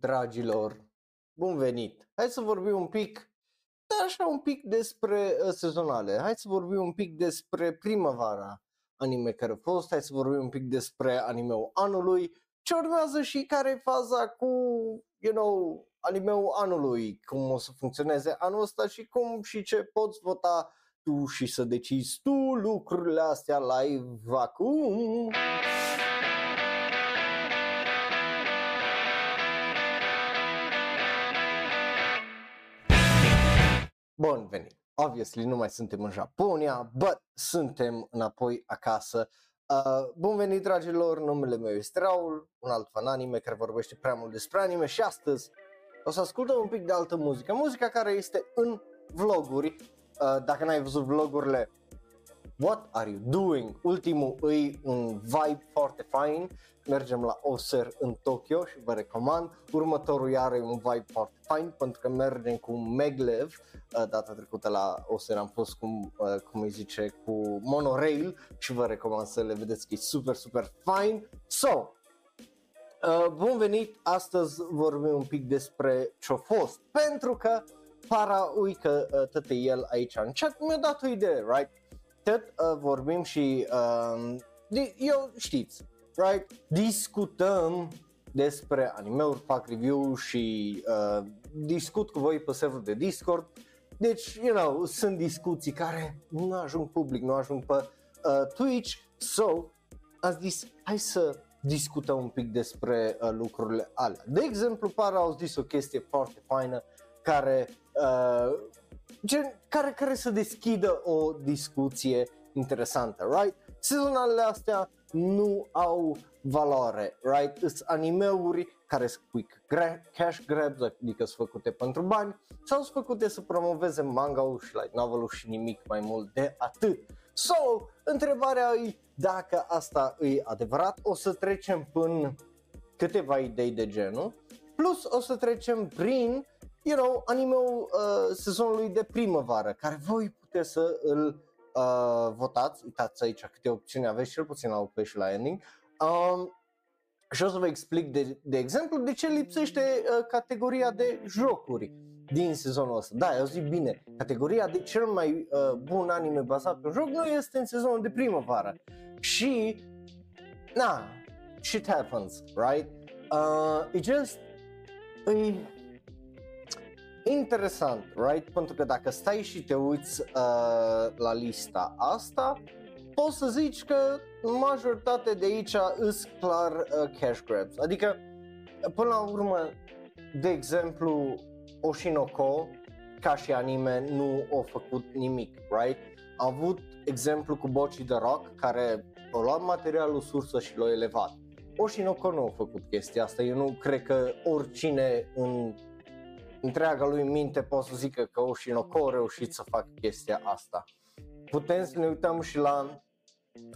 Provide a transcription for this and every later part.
dragilor, bun venit! Hai să vorbim un pic, da, așa un pic despre uh, sezonale. Hai să vorbim un pic despre primăvara anime care a fost, hai să vorbim un pic despre animeul anului, ce urmează și care e faza cu, you know, animeul anului, cum o să funcționeze anul ăsta și cum și ce poți vota tu și să decizi tu lucrurile astea live acum. Bun venit! Obviously nu mai suntem în Japonia, but suntem înapoi acasă. Uh, bun venit dragilor, numele meu este Raul, un alt fan anime care vorbește prea mult despre anime și astăzi o să ascultăm un pic de altă muzică, muzica care este în vloguri. Uh, dacă n-ai văzut vlogurile, What are you doing? Ultimul e un vibe foarte fain. Mergem la Oser în Tokyo și vă recomand. Următorul iar e un vibe foarte fain pentru că mergem cu Meglev. Uh, data trecută la Oser am fost cu, uh, cum îi zice, cu monorail și vă recomand să le vedeți că e super, super fain. So, Uh, bun venit, astăzi vorbim un pic despre ce-a fost, pentru că para, ui că uh, tăte el aici în chat mi-a dat o idee, right? Tot uh, vorbim și, uh, de, eu știți, right? Discutăm despre animeuri, fac review și uh, discut cu voi pe serverul de Discord. Deci, you know, sunt discuții care nu ajung public, nu ajung pe uh, Twitch. So, am zis, hai să discutăm un pic despre uh, lucrurile alea. De exemplu, Para au zis o chestie foarte faină care, uh, gen, care, care să deschidă o discuție interesantă, right? Sezonalele astea nu au valoare, right? Sunt animeuri care sunt quick cash grabs, adică sunt făcute pentru bani sau sunt făcute să promoveze manga-ul și like novel și nimic mai mult de atât. So, întrebarea e dacă asta e adevărat, o să trecem până câteva idei de genul, plus o să trecem prin, you know, anime-ul uh, sezonului de primăvară, care voi puteți să îl uh, votați, uitați aici câte opțiuni aveți, cel puțin la OP și la ending, um, și o să vă explic de, de exemplu de ce lipsește uh, categoria de jocuri din sezonul ăsta. Da, eu zic bine, categoria de cel mai uh, bun anime bazat pe joc nu este în sezonul de primăvară. Și, na, shit happens, right? Uh, e just, e interesant, right? Pentru că dacă stai și te uiți uh, la lista asta, poți să zici că majoritatea de aici îs clar uh, cash grabs. Adică, până la urmă, de exemplu, Oshinoko, ca și anime, nu a făcut nimic, right? A avut exemplu cu Bochi de Rock, care a luat materialul sursă și l-a elevat. Oshinoko nu a făcut chestia asta, eu nu cred că oricine în întreaga lui minte poate să zică că Oshinoko a reușit să facă chestia asta. Putem să ne uităm și la,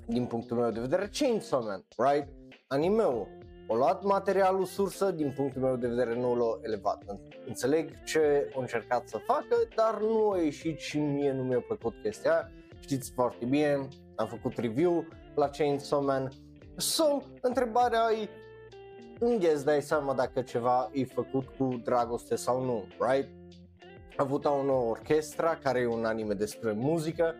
din punctul meu de vedere, Chainsaw Man, right? Anime-ul o luat materialul sursă, din punctul meu de vedere nu l-a elevat. Înțeleg ce a încercat să facă, dar nu a ieșit și mie nu mi-a plăcut chestia. Știți foarte bine, am făcut review la Chainsaw Man. So, întrebarea e, unde îți dai seama dacă ceva e făcut cu dragoste sau nu, right? A avut o nouă orchestra, care e un anime despre muzică,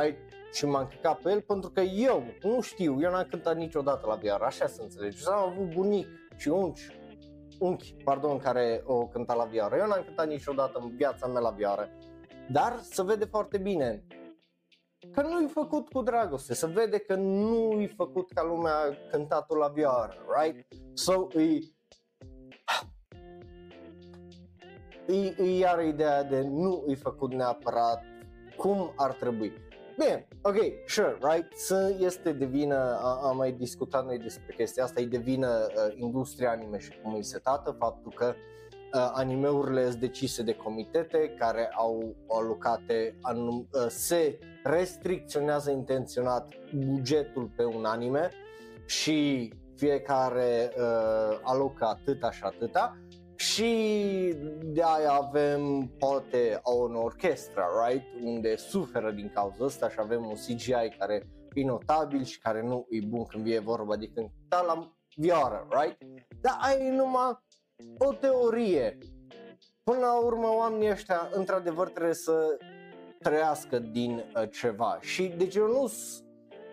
right? și m-am căcat pe el pentru că eu nu știu, eu n-am cântat niciodată la vioară, așa să înțelegi. Am avut bunic și unchi, unchi, pardon, care o cânta la vioară. Eu n-am cântat niciodată în viața mea la vioară, dar se vede foarte bine că nu-i făcut cu dragoste, se vede că nu-i făcut ca lumea cântatul la vioară, right? So, e, e, e iar ideea de nu i făcut neapărat cum ar trebui. Bine, ok, sure, right, să este de vină, am mai discutat noi despre chestia asta, e de vină uh, industria anime și cum e setată, faptul că uh, animeurile sunt decise de comitete care au alocate, anum, uh, se restricționează intenționat bugetul pe un anime și fiecare uh, alocă atâta și atâta și de aia avem poate o orchestră, right? Unde suferă din cauza asta și avem un CGI care e notabil și care nu e bun când vine vorba de cânta la vioară, right? Dar ai numai o teorie. Până la urmă, oamenii ăștia, într-adevăr, trebuie să trăiască din uh, ceva. Și deci eu nu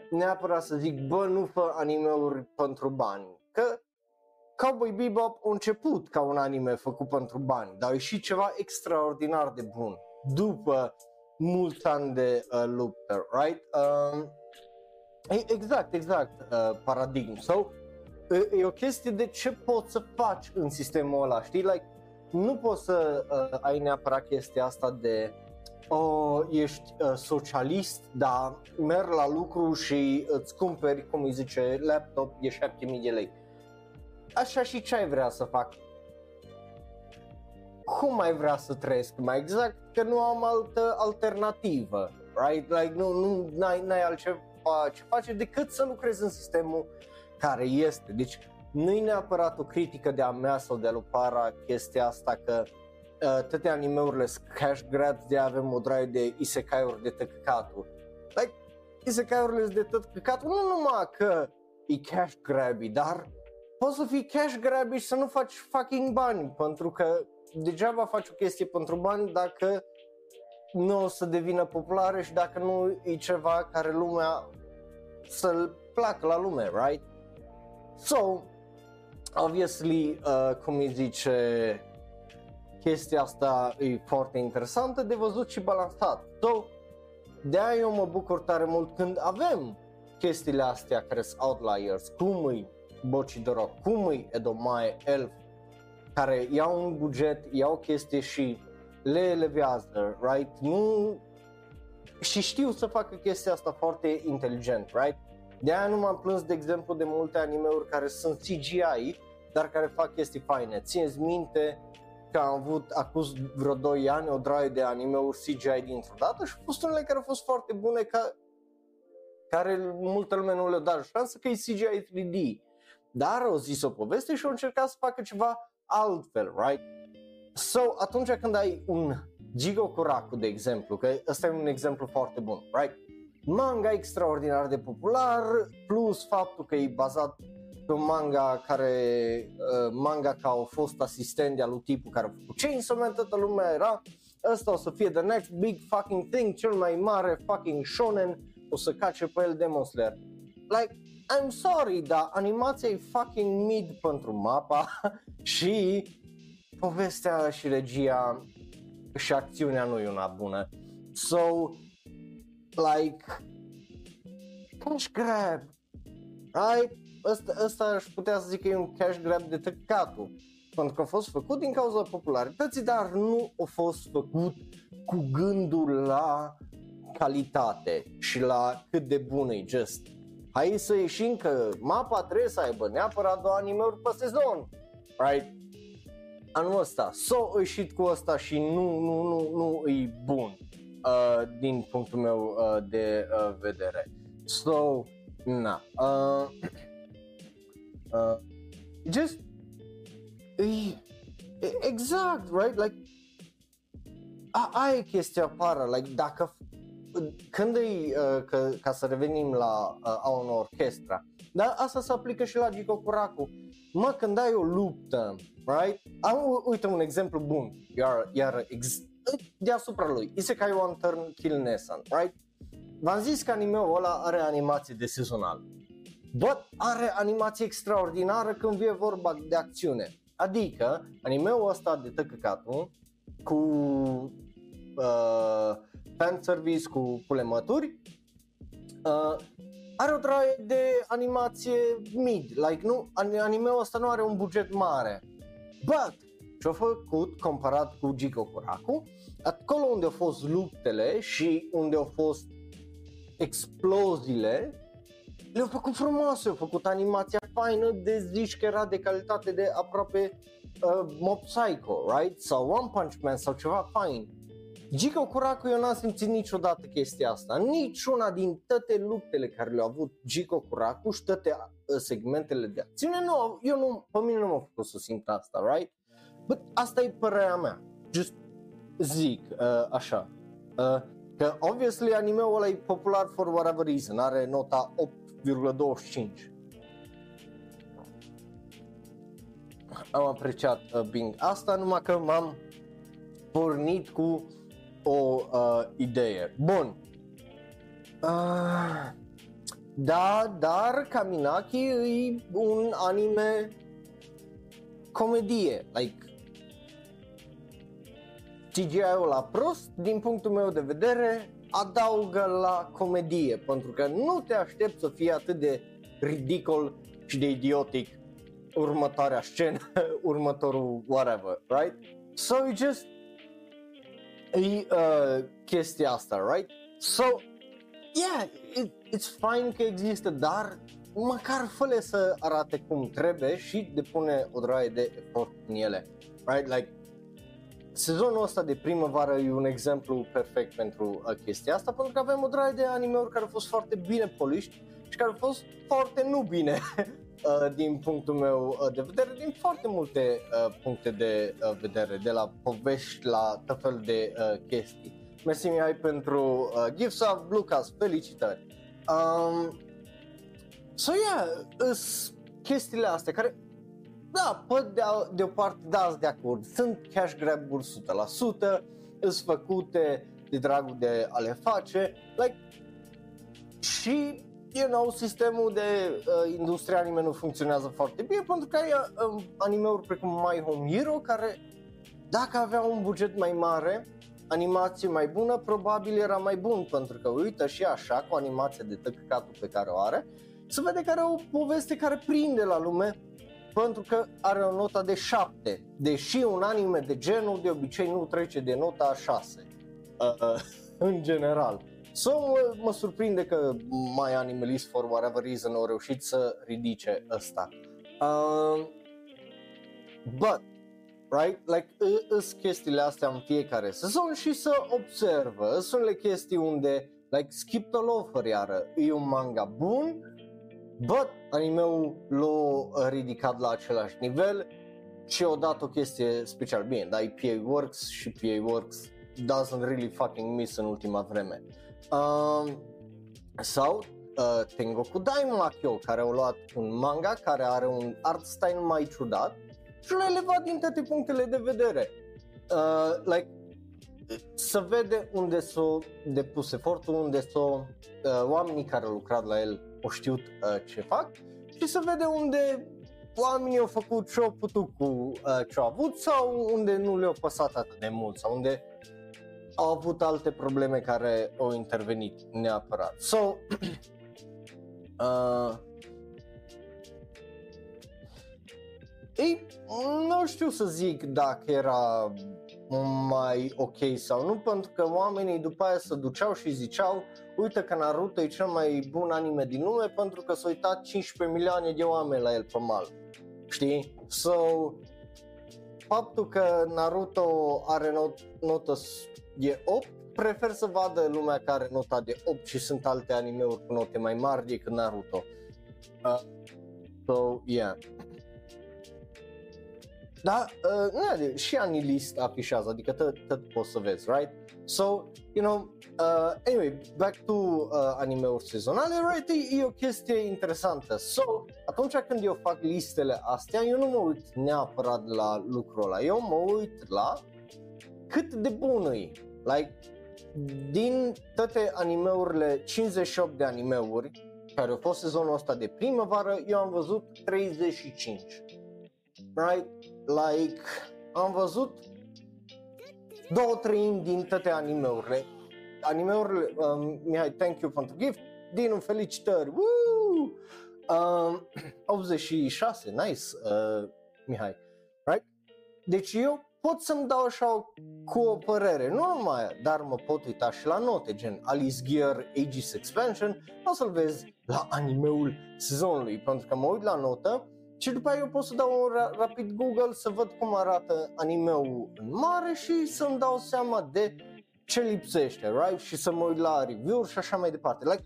neapărat să zic, bă, nu fă anime-uri pentru bani. Că Cowboy Bebop a început ca un anime făcut pentru bani, dar e și ceva extraordinar de bun după mulți ani de uh, luptă, right? Uh, exact, exact, uh, paradigm. So, e, e o chestie de ce poți să faci în sistemul ăla, știi? Like, nu poți să uh, ai neapărat chestia asta de oh, ești uh, socialist, dar merg la lucru și îți cumperi, cum îi zice, laptop, e 7000 de lei. Așa și ce ai vrea să fac? Cum ai vrea să trăiesc mai exact? Că nu am altă alternativă, right? Like, nu, nu n-ai, n-ai altceva ce face decât să lucrezi în sistemul care este. Deci nu e neapărat o critică de a mea sau de a lui Para chestia asta că uh, toate animeurile sunt cash grabs de avem o draie de isekai-uri de tăcăcatul. Like, isekai-urile de tot căcatul, nu numai că e cash grabby, dar poți să fii cash grabby și să nu faci fucking bani, pentru că degeaba faci o chestie pentru bani dacă nu o să devină populară și dacă nu e ceva care lumea să-l placă la lume, right? So, obviously, uh, cum îi zice, chestia asta e foarte interesantă de văzut și balansat. So, de-aia eu mă bucur tare mult când avem chestiile astea care sunt outliers, cum îi Boci de Rock, cum îi Edomae, Elf, care iau un buget, iau chestii și le elevează, right? Nu... Și știu să facă chestia asta foarte inteligent, right? De aia nu m-am plâns, de exemplu, de multe animeuri care sunt CGI, dar care fac chestii faine. Țineți minte că am avut acus vreo 2 ani o draie de animeuri CGI dintr-o dată și au fost unele care au fost foarte bune ca care multă lume nu le-a dat șansă că e CGI 3D. Dar au zis o poveste și au încercat să facă ceva altfel, right? So, atunci când ai un Jigo Kuraku, de exemplu, că ăsta e un exemplu foarte bun, right? Manga extraordinar de popular, plus faptul că e bazat pe un manga care, uh, manga ca a fost asistent de lui tipul care a făcut Chainsaw Man, toată lumea era, ăsta o să fie the next big fucking thing, cel mai mare fucking shonen, o să cace pe el Demon Slayer. Like, I'm sorry, dar animația e fucking mid pentru mapa și povestea și regia și acțiunea nu e una bună. So, like, cash grab, right? Ăsta, ăsta aș putea să zic că e un cash grab de tăcatul. Pentru că a fost făcut din cauza popularității, dar nu a fost făcut cu gândul la calitate și la cât de bună e just. Hai să ieșim că mapa trebuie să aibă neapărat două anime-uri pe sezon, right? anul ăsta. S-o ieșit cu ăsta și nu, nu, nu, nu e bun uh, din punctul meu uh, de uh, vedere. So, na. Uh, uh, just e, exact, right? Like a, aia e chestia apară, like dacă când e, uh, că, ca să revenim la uh, a unor orchestra, dar asta se aplică și la Gico Curacu. Mă, când ai o luptă right? Am, uite un exemplu bun, iar, iar ex- deasupra lui, Isekai One Turn Kill Nessan, right? V-am zis că anime-ul ăla are animație de sezonal. But are animație extraordinară când vine vorba de acțiune. Adică, anime-ul ăsta de tăcăcatul, cu uh, fan service, cu pulemături, uh, are o draie de animație mid, like nu, anime-ul ăsta nu are un buget mare. But, ce-a făcut comparat cu Jigo Kuraku, acolo unde au fost luptele și unde au fost exploziile, le-au făcut frumoase, au făcut animația faină de zici că era de calitate de aproape uh, Mob Psycho, right? Sau One Punch Man sau ceva fain. Jigo Kuraku eu n-am simțit niciodată chestia asta. Niciuna din toate luptele care le-au avut Jigo Kuraku și toate uh, segmentele de acțiune, nu, eu nu, pe mine nu m-a făcut să simt asta, right? But asta e părerea mea. Just zic uh, așa. Uh, că obviously anime-ul ăla e popular for whatever reason, are nota 8,25. am apreciat uh, Bing asta, numai că m-am pornit cu o uh, idee. Bun. Uh, da, dar Kaminaki e un anime comedie, like CGI-ul la prost, din punctul meu de vedere, adaugă la comedie, pentru că nu te aștept să fie atât de ridicol și de idiotic următoarea scenă, următorul whatever, right? So you just e uh, chestia asta, right? So, yeah, it, it's fine că există, dar măcar fă să arate cum trebuie și depune o draie de efort în ele, right? Like, sezonul ăsta de primăvară e un exemplu perfect pentru uh, chestia asta, pentru că avem o draie de anime-uri care au fost foarte bine poliști și care au fost foarte nu bine uh, din punctul meu uh, de vedere, din foarte multe uh, puncte de uh, vedere, de la povești la tot fel de uh, chestii. Mersi ai pentru uh, Gifts of Lucas, felicitări! Um, so yeah, îs chestiile astea care da, pe de, de o parte, da, de acord, sunt cash grab-uri 100%, sunt făcute de dragul de a le face, like, și, you know, sistemul de uh, industrie anime nu funcționează foarte bine pentru că ai uh, anime-uri precum My Home Hero care, dacă avea un buget mai mare, animație mai bună, probabil era mai bun, pentru că uită și așa, cu animația de tăcăcatul pe care o are, se vede că are o poveste care prinde la lume pentru că are o notă de 7, deși un anime de genul de obicei nu trece de nota 6 uh, uh, în general. So, mă, mă surprinde că My Animalist for whatever reason au reușit să ridice ăsta. Uh, but, right, like, îs chestiile astea în fiecare sezon și să observă, sunt chestii unde, like, Skip the Loafer iară, e un manga bun, But animeul l-a ridicat la același nivel și a dat o chestie special. Bine, dar PA Works și PA Works doesn't really fucking miss în ultima vreme. Um, sau uh, Tengoku Daimakyo, care au luat un manga care are un art style mai ciudat și l-a elevat din toate punctele de vedere. Uh, like, să vede unde s-o depus efortul, unde s-o uh, oamenii care au lucrat la el au știut uh, ce fac și să vede unde oamenii au făcut ce au putut cu uh, ce au avut sau unde nu le-au păsat atât de mult sau unde au avut alte probleme care au intervenit neapărat. So, uh, ei, nu știu să zic dacă era mai ok sau nu, pentru că oamenii după aia se duceau și ziceau uite că Naruto e cel mai bun anime din lume pentru că s-au uitat 15 milioane de oameni la el pe mal. Știi? So, faptul că Naruto are not, notă e 8, prefer să vadă lumea care are nota de 8 și sunt alte animeuri cu note mai mari decât Naruto. Uh, so, yeah. Da, uh, și Anilist afișează, adică tot, tot poți să vezi, right? So, you know, uh, anyway, back to uh, anime-uri sezonale, right? E, e o chestie interesantă. So, atunci când eu fac listele astea, eu nu mă uit neapărat la lucrul ăla. Eu mă uit la cât de bun e. Like, din toate animeurile, 58 de animeuri care au fost sezonul ăsta de primăvară, eu am văzut 35. Right? Like, am văzut două treimi din toate animeurile. Animeurile, um, Mihai, thank you pentru gift. Dinu, felicitări! Woo! Um, 86, nice, uh, Mihai. Right? Deci eu pot să-mi dau așa cu o părere, nu numai aia, dar mă pot uita și la note, gen Alice Gear Aegis Expansion, o să-l vezi la animeul sezonului, pentru că mă uit la notă și după aia eu pot să dau un ra- rapid Google să văd cum arată animeul în mare și să-mi dau seama de ce lipsește, right? Și să mă uit la review-uri și așa mai departe. Like,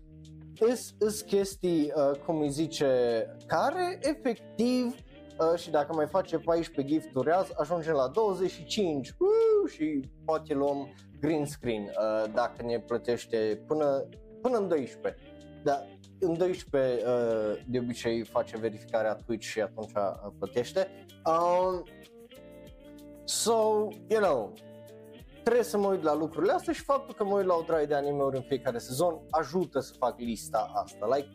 îs, chestii, uh, cum îi zice, care efectiv uh, și dacă mai face 14 gifturi azi, ajungem la 25 uh, și poate luăm green screen uh, dacă ne plătește până, până în 12. Dar în 12 uh, de obicei face verificarea Twitch și atunci uh, plătește. Um, so, you know, trebuie să mă uit la lucrurile astea și faptul că mă uit la o draie de anime-uri în fiecare sezon ajută să fac lista asta. Like,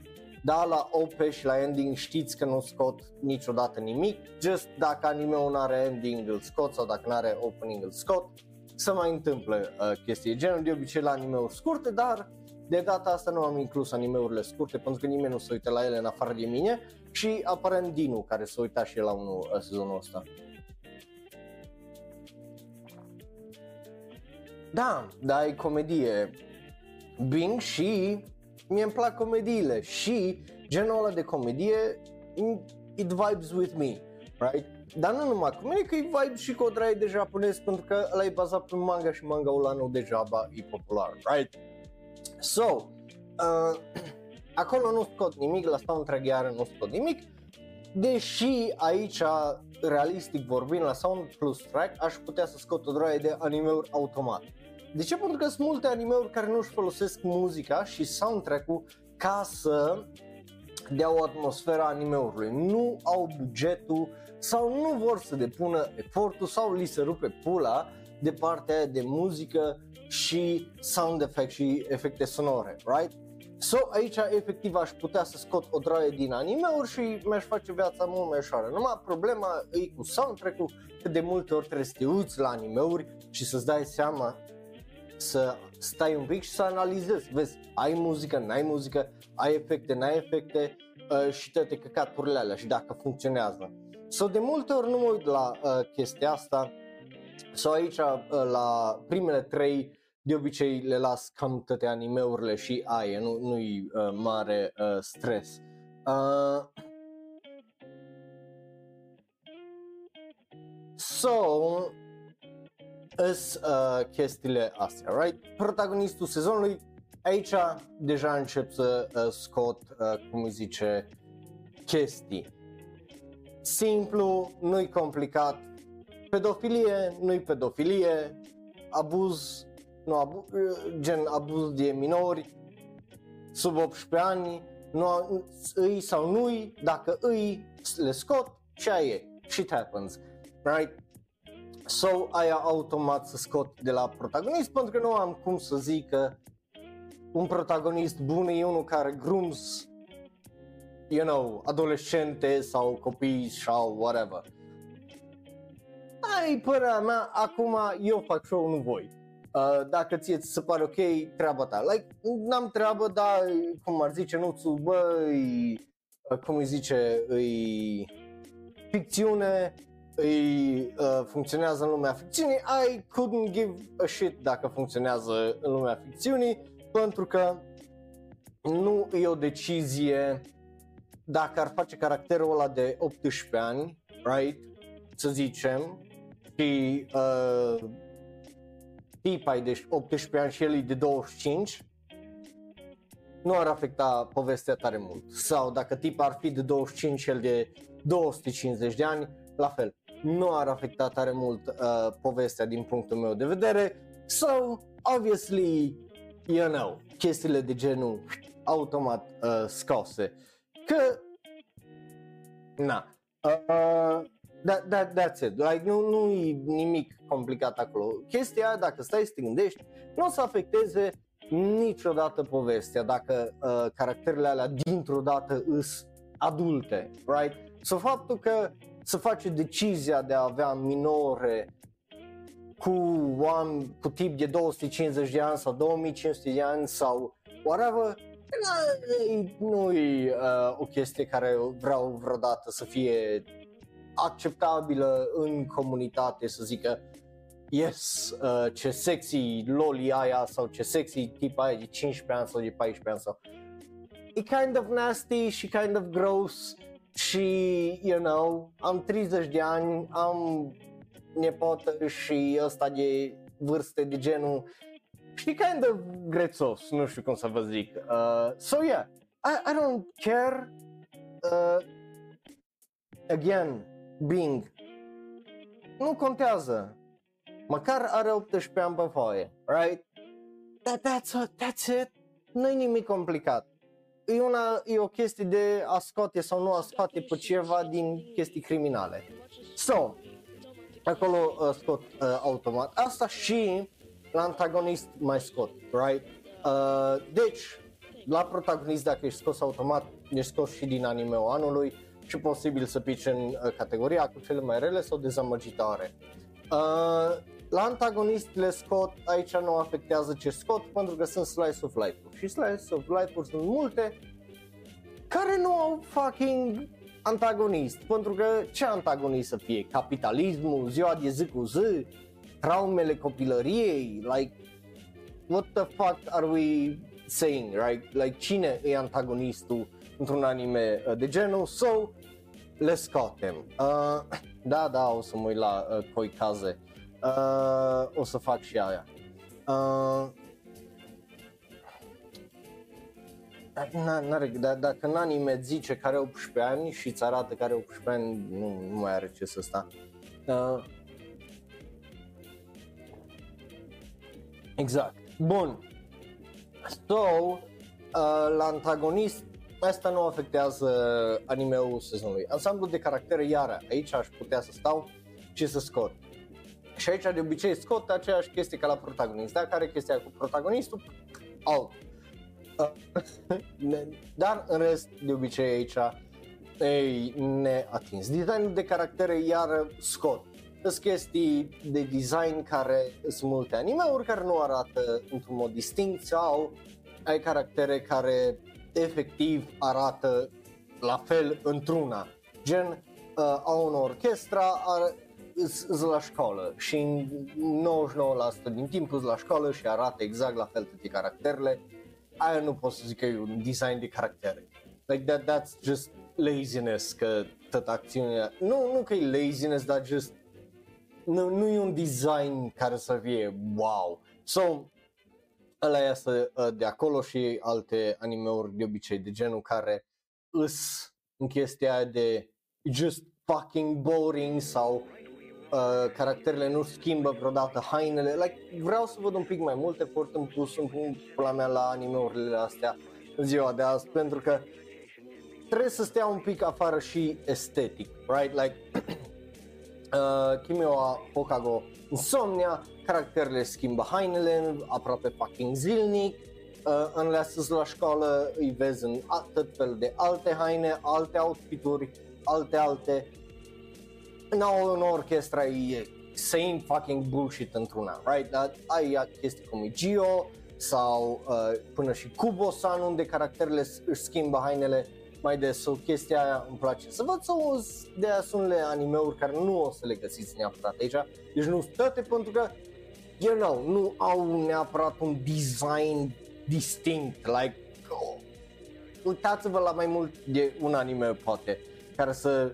da, la OP și la ending știți că nu scot niciodată nimic, just dacă anime-ul nu are ending îl scot sau dacă nu are opening îl scot, să mai întâmplă uh, chestii genul de obicei la anime-uri scurte, dar de data asta nu am inclus animeurile scurte pentru că nimeni nu se uită la ele în afară de mine și aparent Dinu care se uita și el la unul uh, sezonul ăsta. Da, da, e comedie. Bing și mie îmi plac comediile și genul ăla de comedie it vibes with me, right? Dar nu numai cu mine, că e vibe și cu o draie de japonez pentru că ăla e bazat pe manga și manga-ul ăla nu degeaba e popular, right? So, uh, acolo nu scot nimic, la soundtrack iară nu scot nimic, deși aici, realistic vorbind, la Sound Plus Track, aș putea să scot o draie de anime-uri automat. De ce? Pentru că sunt multe anime-uri care nu își folosesc muzica și soundtrack-ul ca să dea o atmosferă anime-ului. Nu au bugetul sau nu vor să depună efortul sau li se rupe pula de partea de muzică și sound effect și efecte sonore, right? So, aici efectiv aș putea să scot o draie din anime-uri și mi-aș face viața mult mai ușoară. Numai problema e cu soundtrack-ul, că de multe ori trebuie să te uiți la anime-uri și să-ți dai seama să stai un pic și să analizezi, vezi, ai muzică, n-ai muzică, ai efecte, n-ai efecte uh, și toate căcaturile alea și dacă funcționează. So, de multe ori nu mă uit la uh, chestia asta, sau so, aici uh, la primele trei de obicei le las cam toate animeurile și aia, nu, nu-i uh, mare uh, stres. Uh, so, îs uh, chestiile astea, right? Protagonistul sezonului, aici deja încep să uh, scot, uh, cum îi zice, chestii. Simplu, nu-i complicat, pedofilie, nu-i pedofilie, abuz, nu abu, uh, gen abuz de minori, sub 18 ani, nu îi sau nu-i, dacă îi, le scot și aia e, shit happens, right? So, aia automat să scot de la protagonist pentru că nu am cum să zic că un protagonist bun e unul care grooms, you know, adolescente sau copii sau whatever. Ai părerea mea, acum eu fac show, nu voi. Uh, dacă ție ți se pare ok, treaba ta. Like, n-am treabă, dar cum ar zice Nuțu, băi, cum îi zice, îi ficțiune, îi uh, funcționează în lumea ficțiunii, I couldn't give a shit dacă funcționează în lumea ficțiunii, pentru că nu e o decizie dacă ar face caracterul ăla de 18 ani, right, să zicem, și uh, tipa e de 18 ani și el e de 25, nu ar afecta povestea tare mult. Sau dacă tipa ar fi de 25 și el de 250 de ani, la fel nu ar afecta tare mult uh, povestea din punctul meu de vedere. So, obviously, you know, chestiile de genul automat uh, scose. Că, na, uh, that, that, that's it. Like, nu, nu e nimic complicat acolo. Chestia, dacă stai să te gândești, nu o să afecteze niciodată povestea dacă uh, caracterele alea dintr-o dată îs adulte, right? So faptul că să face decizia de a avea minore cu, oameni, cu tip de 250 de ani sau 2500 de ani sau whatever, nu e uh, o chestie care vreau vreodată să fie acceptabilă în comunitate, să zică yes, uh, ce sexy loli aia sau ce sexy tip aia de 15 ani sau de 14 ani sau e kind of nasty și kind of gross și, you know, am 30 de ani, am nepotă și ăsta de vârste de genul și kind of grețos, nu știu cum să vă zic. Uh, so yeah, I, I don't care. Uh, again, Bing, nu contează. Măcar are 18 ani pe foaie, right? That, that's, a, that's it. Nu-i nimic complicat. E, una, e o chestie de a scoate sau nu a scoate pe ceva din chestii criminale. So, acolo uh, scot uh, automat. Asta și la antagonist mai scot, right? Uh, deci, la protagonist dacă ești scos automat, ești scos și din anime-ul anului și posibil să pici în uh, categoria cu cele mai rele sau dezamăgitoare. Uh, la antagonist le scot, aici nu afectează ce scot pentru că sunt slice of life-uri și slice of life-uri sunt multe care nu au fucking antagonist, pentru că ce antagonist să fie? Capitalismul, ziua de zi cu zi, traumele copilăriei, like, what the fuck are we saying, right? Like, cine e antagonistul într-un anime uh, de genul? So, le scoatem. Uh, da, da, o să mă uit la uh, Koikaze. Uh, o să fac și aia. Uh, n-are, dar dacă în anime zice care 18 ani și îți arată care 18 ani, nu, nu mai are ce să sta. Uh, exact. Bun. So, uh, la antagonist, asta nu afectează animeul sezonului. Ansamblu de caractere, iară, aici aș putea să stau și să scot. Și aici de obicei scot aceeași chestie ca la protagonist. Dacă are chestia cu protagonistul, out Dar în rest, de obicei aici, ei neatins. Designul de caractere iar scot. Sunt chestii de design care sunt multe anime-uri care nu arată într-un mod distinct sau ai caractere care efectiv arată la fel într-una. Gen, uh, au o orchestra, are, la școală și 99% din timp la școală și arată exact la fel toate caracterele aia nu pot să zic că e un design de caractere. Like that, that's just laziness, că tot acțiunea, nu, nu că e laziness, dar just, nu, nu e un design care să fie wow. So, ăla iasă uh, de acolo și alte animeuri de obicei de genul care îs în chestia de just fucking boring sau uh, caracterele nu schimbă vreodată hainele, like, vreau să văd un pic mai mult efort în plus în pula mea la animeurile astea în ziua de azi, pentru că trebuie să stea un pic afară și estetic, right? Like, uh, Kimio Hokago Insomnia, caracterele schimbă hainele aproape fucking zilnic, uh, în la școală îi vezi în tot fel de alte haine, alte outfituri, alte alte n-au în orchestra e same fucking bullshit într-una, right? Dar ai chestii cum e Gio sau uh, până și Kubo-san unde caracterele își schimbă hainele mai des. Sau chestia aia îmi place. Să văd sau de aia sunt le animeuri care nu o să le găsiți neapărat aici, deci nu toate pentru că you know, nu au neapărat un design distinct, like oh, uitați-vă la mai mult de un anime poate care să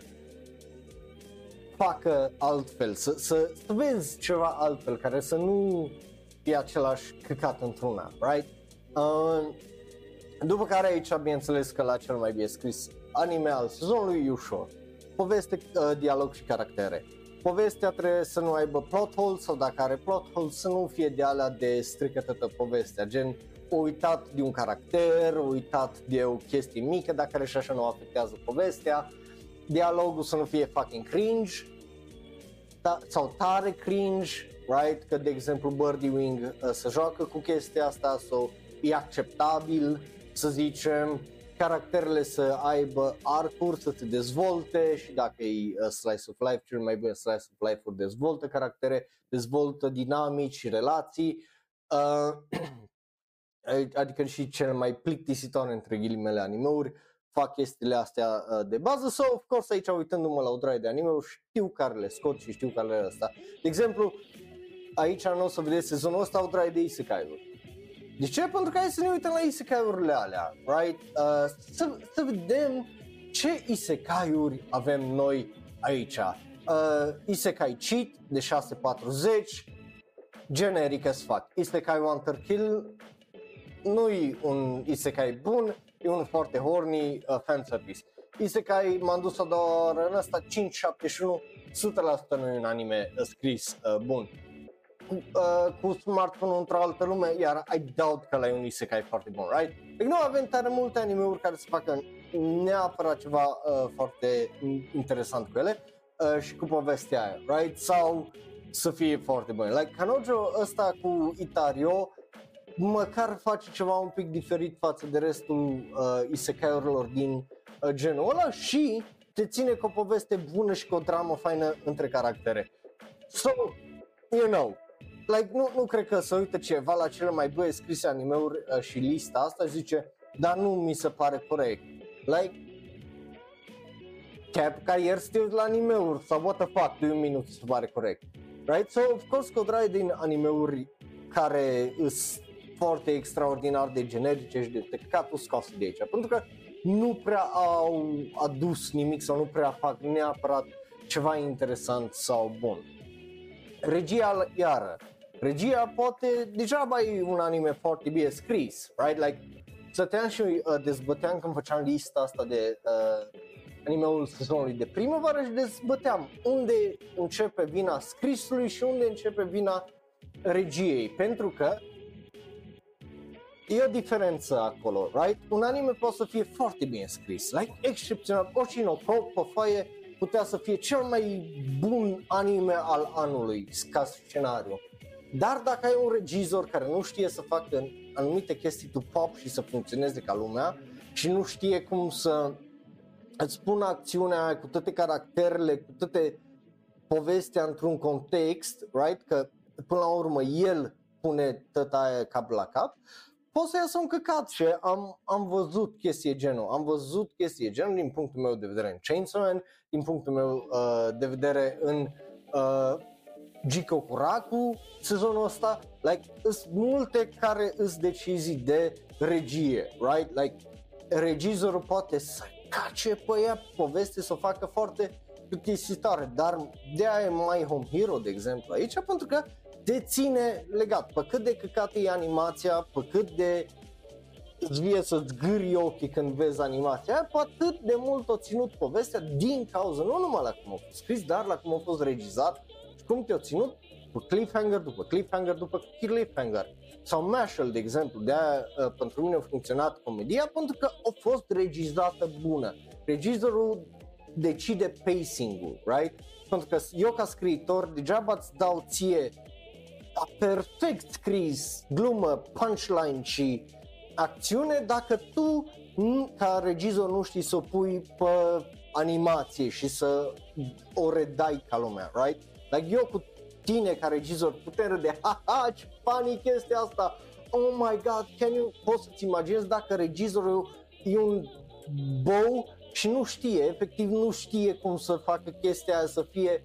facă altfel, să, să, să vezi ceva altfel, care să nu fie același căcat într-una, right? Uh, după care aici, bineînțeles că la cel mai bine scris anime al sezonului e ușor. Poveste, uh, dialog și caractere. Povestea trebuie să nu aibă plot hole sau dacă are plot hole să nu fie de alea de strică toată povestea, gen uitat de un caracter, uitat de o chestie mică, dacă care și așa nu afectează povestea, dialogul să nu fie fucking cringe ta- sau tare cringe, right? Că de exemplu Birdie Wing uh, se joacă cu chestia asta sau e acceptabil să zicem caracterele să aibă arcuri, să se dezvolte și dacă e uh, slice of life, cel mai bun slice of life-uri dezvoltă caractere, dezvoltă dinamici și relații, uh, adică și cel mai plictisitor între ghilimele animeuri, fac chestiile astea uh, de bază sau, of course, aici uitându-mă la o draie de anime știu care le scot și știu care le ăsta. De exemplu, aici nu o să vedeți sezonul ăsta o draie de isekai-uri. De ce? Pentru că hai să ne uităm la isekai-urile alea, right? Uh, să, să vedem ce isekai-uri avem noi aici. Uh, isekai Cheat de 640, generic as fuck. Isekai Wanter Kill nu-i un isekai bun, e un foarte horny uh, fanservice. Isekai m-am dus doar în ăsta 571, 100% nu e un anime uh, scris uh, bun. cu, uh, cu smartphone-ul într-o altă lume, iar I doubt că la un isekai foarte bun, right? Deci nu avem tare multe anime-uri care să facă neapărat ceva uh, foarte interesant cu ele uh, și cu povestea aia, right? Sau să fie foarte bun. Like Kanojo ăsta cu Itario măcar face ceva un pic diferit față de restul uh, isekai-urilor din uh, genul ăla și te ține cu o poveste bună și cu o dramă faină între caractere. So, you know, like, nu, nu cred că să uită ceva la cele mai bune scrise anime-uri uh, și lista asta zice, dar nu mi se pare corect. Like, cap carier stil la anime-uri sau what the fuck, do you mean nu se pare corect? Right? So, of course, că o din anime-uri care sunt foarte extraordinar de generice și de tăcatul scoase de aici. Pentru că nu prea au adus nimic sau nu prea fac neapărat ceva interesant sau bun. Regia, iară, regia poate, degeaba e un anime foarte bine scris, right? Like, stăteam și uh, dezbăteam când făceam lista asta de uh, anime-ul sezonului de primăvară și dezbăteam unde începe vina scrisului și unde începe vina regiei, pentru că e o diferență acolo, right? Un anime poate să fie foarte bine scris, like excepțional, orice pe, pe foaie putea să fie cel mai bun anime al anului ca scenariu. Dar dacă ai un regizor care nu știe să facă anumite chestii tu pop și să funcționeze ca lumea și nu știe cum să îți pună acțiunea cu toate caracterele, cu toate povestea într-un context, right? Că până la urmă el pune tăta aia cap la cap, poți să iasă un căcat și am, am văzut chestie genul, am văzut chestie genul din punctul meu de vedere în Chainsaw Man, din punctul meu uh, de vedere în uh, Jiko Kuraku sezonul ăsta, like, sunt multe care îs decizii de regie, right? Like, regizorul poate să cace pe ea poveste, să o facă foarte plictisitoare, dar de aia e My Home Hero, de exemplu, aici, pentru că te ține legat, pe cât de căcat e animația, pe cât de îți vie să-ți gâri ochii când vezi animația aia, pe atât de mult o ținut povestea din cauza, nu numai la cum a fost scris, dar la cum a fost regizat și cum te-a ținut cu cliffhanger după cliffhanger după cliffhanger. Sau Mashal, de exemplu, de aia uh, pentru mine a funcționat comedia pentru că a fost regizată bună. Regizorul decide pacing-ul, right? Pentru că eu ca scriitor degeaba îți dau ție perfect scris, glumă, punchline și acțiune dacă tu ca regizor nu știi să o pui pe animație și să o redai ca lumea, right? Like eu cu tine ca regizor putem râde, ha, ce funny chestia asta, oh my god, can you, poți să-ți imaginezi dacă regizorul e un bou și nu știe, efectiv nu știe cum să facă chestia aia să fie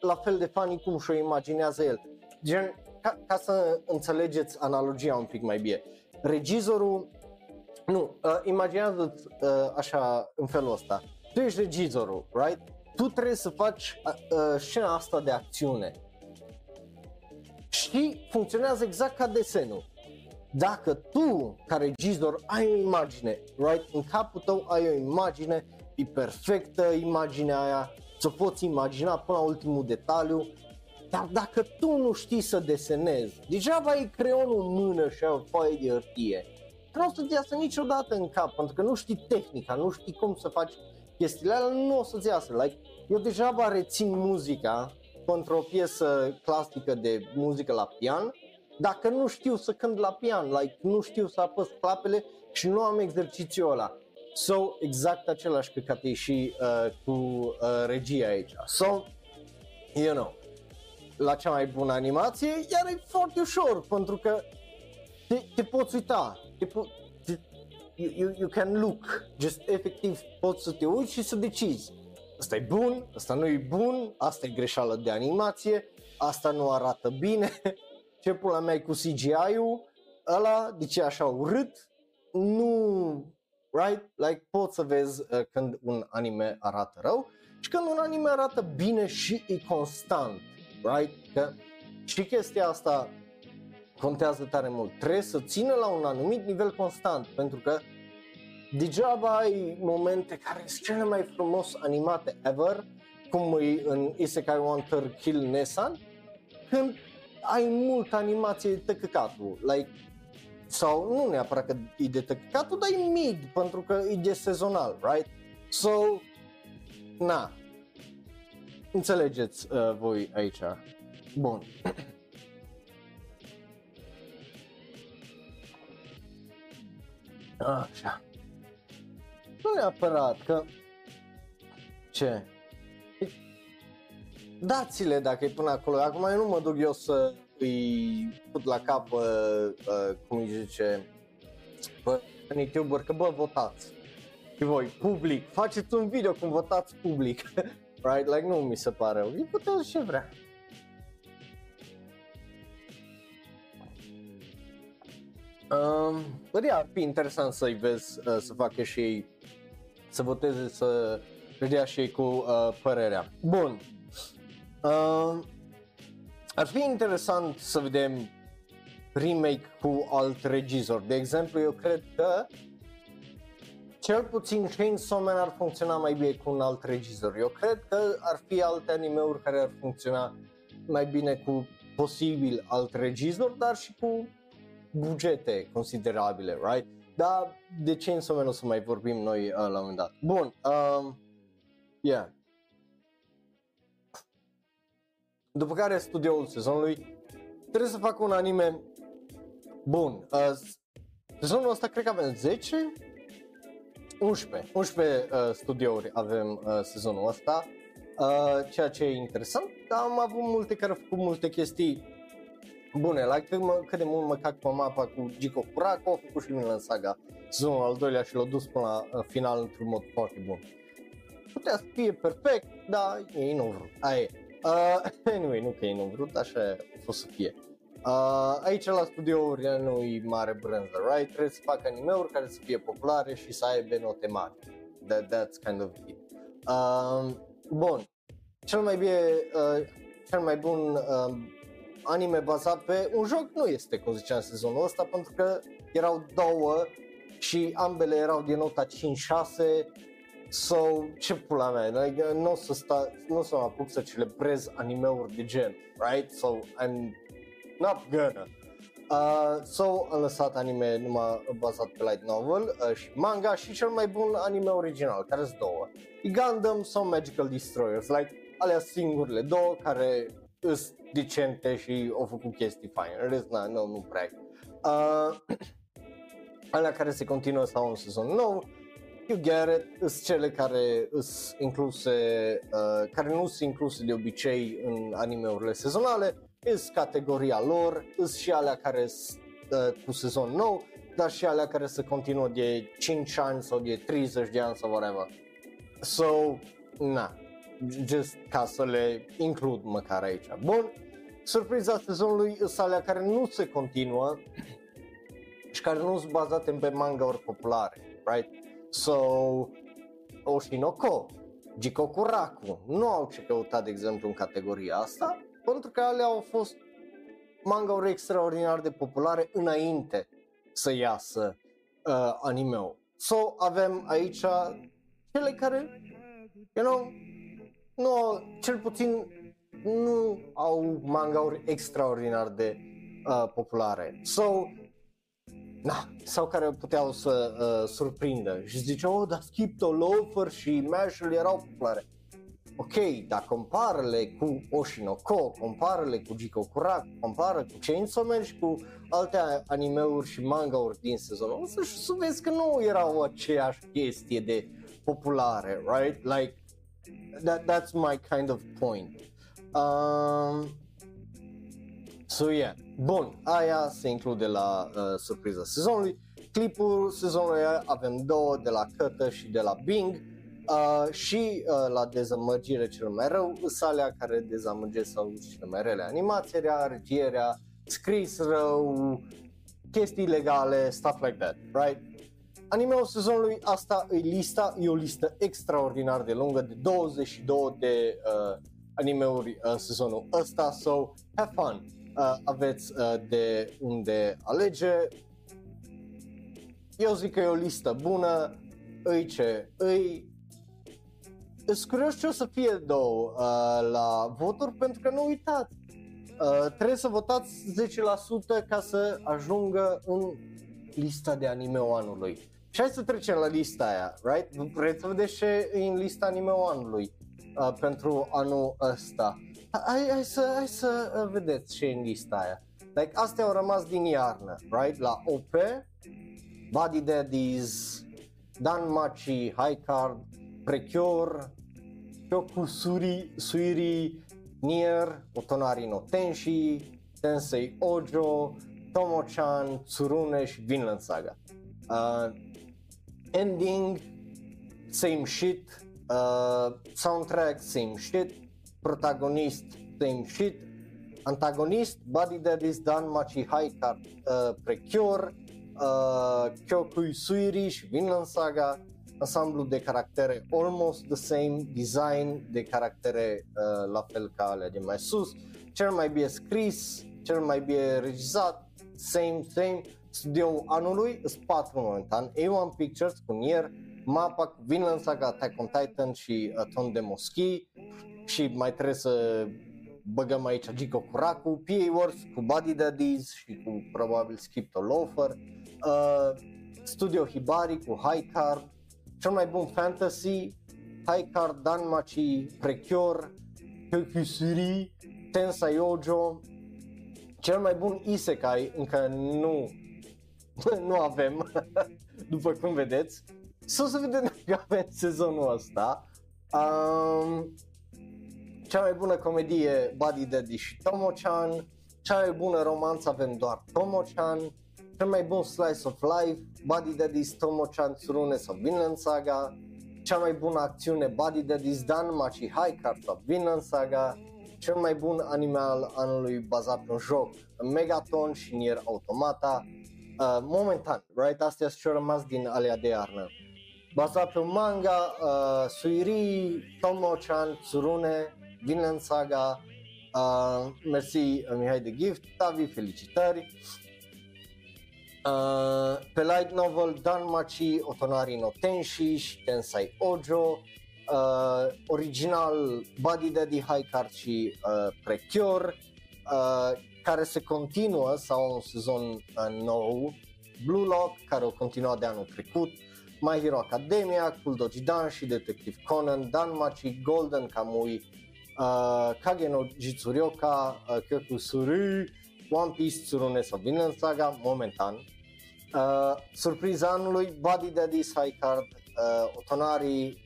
la fel de funny cum și-o imaginează el. Gen, ca, ca să înțelegeți analogia un pic mai bine. Regizorul, nu, uh, imaginează uh, așa în felul ăsta. Tu ești regizorul, right? Tu trebuie să faci uh, uh, scena asta de acțiune. Și funcționează exact ca desenul. Dacă tu, ca regizor, ai o imagine, right? În capul tău ai o imagine, e perfectă imaginea aia, să poți imagina până la ultimul detaliu, dar dacă tu nu știi să desenezi, degeaba ai creionul în mână și ai o foaie de hârtie, nu o să-ți iasă niciodată în cap, pentru că nu știi tehnica, nu știi cum să faci chestiile alea, nu o să-ți iasă. Like, eu degeaba rețin muzica pentru o piesă clasică de muzică la pian, dacă nu știu să cânt la pian, like, nu știu să apăs clapele și nu am exercițiul ăla. So, exact același căcat e și uh, cu uh, regia aici. So, you know, la cea mai bună animație, iar e foarte ușor, pentru că te, te poți uita, te po- te, you, you can look, just efectiv poți să te uiți și să decizi. Asta e bun, asta nu e bun, asta e greșeală de animație, asta nu arată bine, ce pula mea cu CGI-ul, ăla, de ce așa urât, nu, right? Like poți să vezi uh, când un anime arată rău și când un anime arată bine și e constant right? Că și chestia asta contează tare mult. Trebuie să țină la un anumit nivel constant, pentru că degeaba ai momente care sunt cele mai frumos animate ever, cum e în Isekai One Third Kill Nessan, când ai multă animație de tăcăcatul, like, sau nu neapărat că e de tăcăcatul, dar e mid, pentru că e de sezonal, right? So, na, înțelegeți uh, voi aici. Bun. Așa. Nu neapărat că... Ce? Dați-le dacă e până acolo. Acum eu nu mă duc eu să îi put la cap, uh, uh, cum îi zice, bă, în YouTuber, că bă, votați. Și voi, public, faceți un video cum votați public. right? Like, nu mi se pare. E puteți ce vrea. Um, bă, ar fi interesant să-i vezi uh, să facă și ei, să voteze, să dea și ei cu uh, părerea. Bun. Uh, ar fi interesant să vedem remake cu alt regizor. De exemplu, eu cred că cel puțin Chainsaw Man ar funcționa mai bine cu un alt regizor. Eu cred că ar fi alte anime-uri care ar funcționa mai bine cu posibil alt regizor, dar și cu bugete considerabile, right? Dar de Chainsaw Man o să mai vorbim noi uh, la un moment dat. Bun, um, yeah. După care studioul sezonului trebuie să facă un anime bun. Uh, sezonul ăsta cred că avem 10 11, 11 uh, studiouri avem uh, sezonul ăsta, uh, ceea ce e interesant, dar am avut multe care au făcut multe chestii bune, la cât, mă, cât de mult mă cac pe mapa cu Gico Curaco, a făcut și în Saga sezonul al doilea și l-a dus până la uh, final într-un mod foarte bun. Putea să fie perfect, dar ei nu vrut, aia e. Uh, anyway, nu că ei nu vrut, așa a fost să fie. Uh, aici la studiouri nu e mare brânză, right? Trebuie să facă anime-uri care să fie populare și să aibă note mari. That, that's kind of it. Uh, bun. Cel mai bine, uh, cel mai bun uh, anime bazat pe un joc nu este, cum ziceam, sezonul ăsta, pentru că erau două și ambele erau din nota 5-6 So, ce pula mea, like, nu o să, sta, nu o să mă apuc să celebrez anime-uri de gen, right? So, I'm not gonna. Uh, so, am lăsat anime numai bazat pe light novel uh, și manga și cel mai bun anime original, care sunt două. E Gundam sau Magical Destroyers, like, alea singurile două care sunt decente și au făcut chestii fine. Rest, na, nu, nu prea. Uh, alea care se continuă sau un sezon nou, you get it, sunt cele care sunt incluse, uh, care nu sunt incluse de obicei în animeurile sezonale, sunt categoria lor, sunt și alea care sunt uh, cu sezon nou, dar și alea care se continuă de 5 ani sau de 30 de ani sau whatever. So, na, just ca să le includ măcar aici. Bun, surpriza sezonului sunt alea care nu se continuă și care nu sunt bazate pe manga-uri populare, right? So, Oshinoko, Jikokuraku nu au ce căuta, de exemplu, în categoria asta, pentru că alea au fost manga-uri extraordinar de populare înainte să iasă uh, anime-ul. So, avem aici cele care, you know, nu, cel puțin nu au manga-uri extraordinar de uh, populare. So, na, sau care puteau să uh, surprindă și ziceau, oh, dar Skipto, Loafer și Mashal erau populare. Ok, dar compară-le cu Oshinoko, compară-le cu Jiko Kurak, compară cu Chainsaw Man și cu alte animeuri și manga-uri din sezonul ăsta și să vezi că nu erau aceeași chestie de populare, right? Like, that, that's my kind of point. Um, so yeah, Bun, aia se include la uh, surpriza sezonului. Clipul sezonului avem două de la Cătă și de la Bing uh, și uh, la dezamăgire cel mai rău, salea care dezamăgesc sau cele mai rele, animația, regierea, scris rău, chestii legale, stuff like that, right? Animeul sezonului, asta e lista, e o listă extraordinar de lungă de 22 de uh, animeuri uh, sezonul ăsta, so have fun! uh, aveți uh, de unde alege. Eu zic că e o listă bună, îi ce îi. Sunt curios ce o să fie două uh, la voturi pentru că nu uitați, Uh, trebuie să votați 10% ca să ajungă în lista de anime anului. Și hai să trecem la lista aia, right? Vreți să vedeți ce e în lista anime anului uh, pentru anul ăsta. Hai, hai, să, hai să uh, vedeți ce e în lista aia. Like, astea au rămas din iarnă, right? La OP, Body Daddies, Dan Machi, High Card, Precure, Kyokusuri, Suiri, Nier, Otonari no Tenshi, Tensei Ojo, Tomo-chan, Tsurune și Vinland Saga. Uh, ending, same shit, uh, soundtrack, same shit, protagonist, same shit, antagonist, Body Daddy's Dan Machi High Card, uh, Precure, uh, Kyokui Suiri și Vinland Saga, ansamblu de caractere almost the same, design de caractere uh, la fel ca alea de mai sus, cel mai bine scris, cel mai bine regizat, same, same, studioul anului, sunt patru momentan, A1 Pictures cu Nier, Mapa cu Vinland Saga, Attack on Titan și Ton de Moschi și mai trebuie să băgăm aici Jigo Kuraku, PA Wars cu Body Daddies și cu probabil Skip to Loafer, uh, Studio Hibari cu High Card, cel mai bun fantasy, High Card, Danmachi, Precure, Kyokusuri, Tensai Ojo, cel mai bun isekai încă nu nu avem, după cum vedeți. Să o să vedem dacă avem sezonul ăsta. Um, cea mai bună comedie Buddy Daddy și Tomo-chan, cea mai bună romanță avem doar Tomo-chan, cel mai bun slice of life, Buddy Daddy's Tomo-chan Tsurune sau Vinland Saga, cea mai bună acțiune Buddy Daddy's Danma și High Card sau Vinland Saga, cel mai bun animal anului bazat pe un joc, Megaton și Nier Automata, uh, momentan, right, astea sunt ce rămas din alea de iarnă. Bazat pe un manga, uh, Suiri, Tomo-chan, Tsurune, Vinland Saga, uh, mersi Mihai de Gift, Tavi, felicitări. Uh, pe light novel Danmachi, Otonari no Tenshi și Tensai Ojo, uh, original Body Daddy High Card și uh, Precure, uh, care se continuă sau un sezon uh, nou, Blue Lock, care o continua de anul trecut, My Hero Academia, Doji Dan și Detective Conan, Danmachi, Golden Kamui, uh, Kage no Jitsuryoka, uh, Kyoku Suru, One Piece, Tsurune sau Vinland Saga, momentan. Uh, surpriza anului, Body Daddy's High Card, uh, Otonari,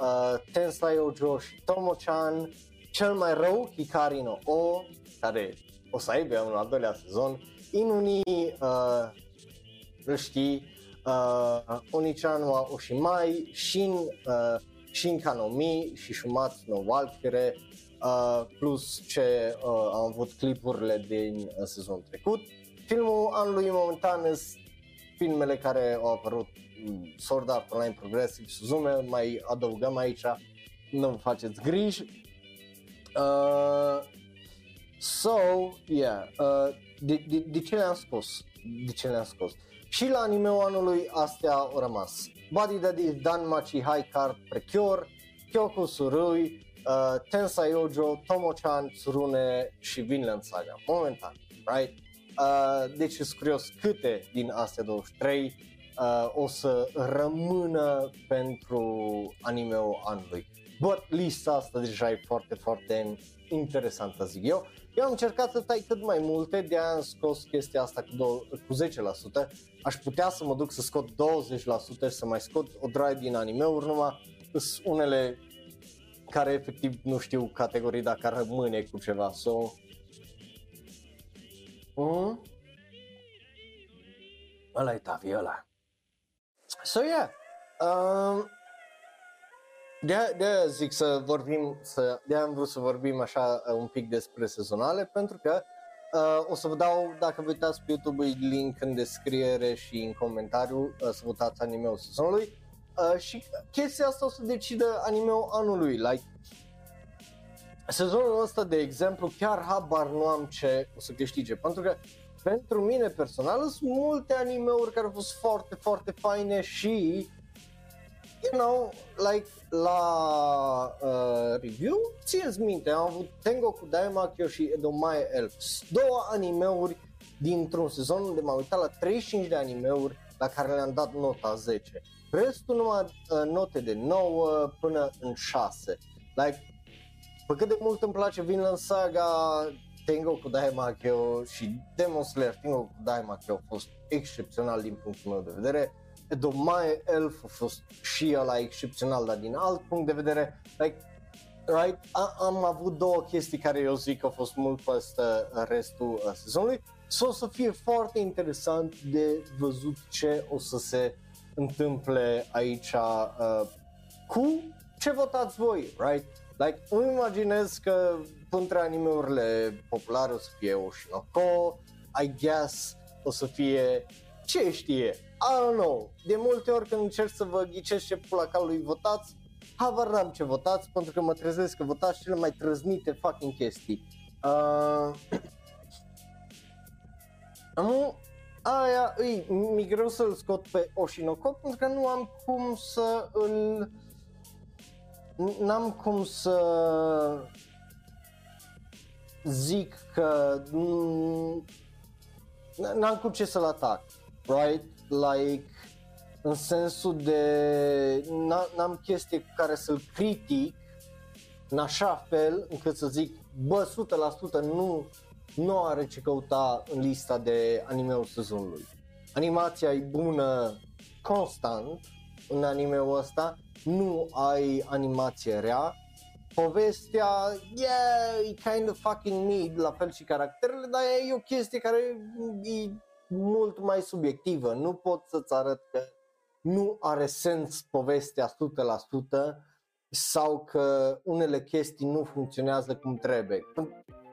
uh, Tensai Ojo și Tomo-chan, cel mai rău, Hikari no O, care o să aibă un al doilea sezon, Inuni, uh, îl știi, uh, Onichan wa Oshimai, Shin, uh, Shin Kanomi și Shumatsu no Valkyrie, uh, plus ce uh, am avut clipurile din uh, sezonul trecut. Filmul anului momentan sunt filmele care au apărut mm, Sword Art Online Progressive, Suzume, mai adăugăm aici, nu vă faceți griji. Uh, so, yeah, uh, de, de, de ce le-am scos? De ce le-am scos? Și la anime anului astea au rămas. Body Daddy, Dan Machi, High Card, Precure, Kyoku Surui, uh, Tensai Ojo, Tomo-chan, Tsurune și Vinland Saga, momentan, right? Uh, deci sunt curios câte din astea 23 uh, o să rămână pentru anime-ul anului. But lista asta deja e foarte, foarte interesantă, zic eu. Eu am încercat să tai cât mai multe, de am scos chestia asta cu, do- cu 10%. Aș putea să mă duc să scot 20% și să mai scot o draie din anime-uri, numai sunt unele care efectiv nu știu categorii dacă rămâne cu ceva. So, Mm? Ăla e Tavi, ăla. So, yeah. Um, de, de zic să vorbim, să, de am vrut să vorbim așa uh, un pic despre sezonale, pentru că uh, o să vă dau, dacă vă uitați pe YouTube, link în descriere și în comentariu uh, să votați anime-ul sezonului. Uh, și chestia asta o să decidă anime-ul anului, like sezonul ăsta, de exemplu, chiar habar nu am ce o să câștige, pentru că pentru mine personal sunt multe anime-uri care au fost foarte, foarte faine și you know, like, la uh, review, țineți minte, am avut Tengoku Daimakyo și Edomae Elves, două animeuri dintr-un sezon unde m-am uitat la 35 de animeuri la care le-am dat nota 10. Restul numai uh, note de 9 până în 6. Like, pe cât de mult îmi place Vinland Saga, Tengoku Daimakyo și Demon Slayer Tengoku Daimakyo a fost excepțional din punctul meu de vedere. Edomae Elf a fost și ăla excepțional, dar din alt punct de vedere, like, right, a, am avut două chestii care eu zic că au fost mult peste restul uh, sezonului. So, o să fie foarte interesant de văzut ce o să se întâmple aici uh, cu ce votați voi, right? Like, îmi imaginez că între animeurile populare o să fie Oshinoko, I guess o să fie ce știe, I don't know. De multe ori când încerc să vă ghicesc ce pula calului votați, habar n-am ce votați pentru că mă trezesc că votați cele mai trăznite fucking chestii. Uh, am aia, îi, mi greu să-l scot pe Oshinoko pentru că nu am cum să îl n-am cum să zic că n-am cum ce să-l atac, right? Like, în sensul de n-am chestie cu care să-l critic în așa fel încât să zic, bă, 100% nu, nu are ce căuta în lista de anime-ul sezonului. Animația e bună constant în anime-ul ăsta, nu ai animație rea, povestea, yeah, e kind of fucking mid, la fel și caracterele, dar e o chestie care e mult mai subiectivă, nu pot să-ți arăt că nu are sens povestea 100% sau că unele chestii nu funcționează cum trebuie,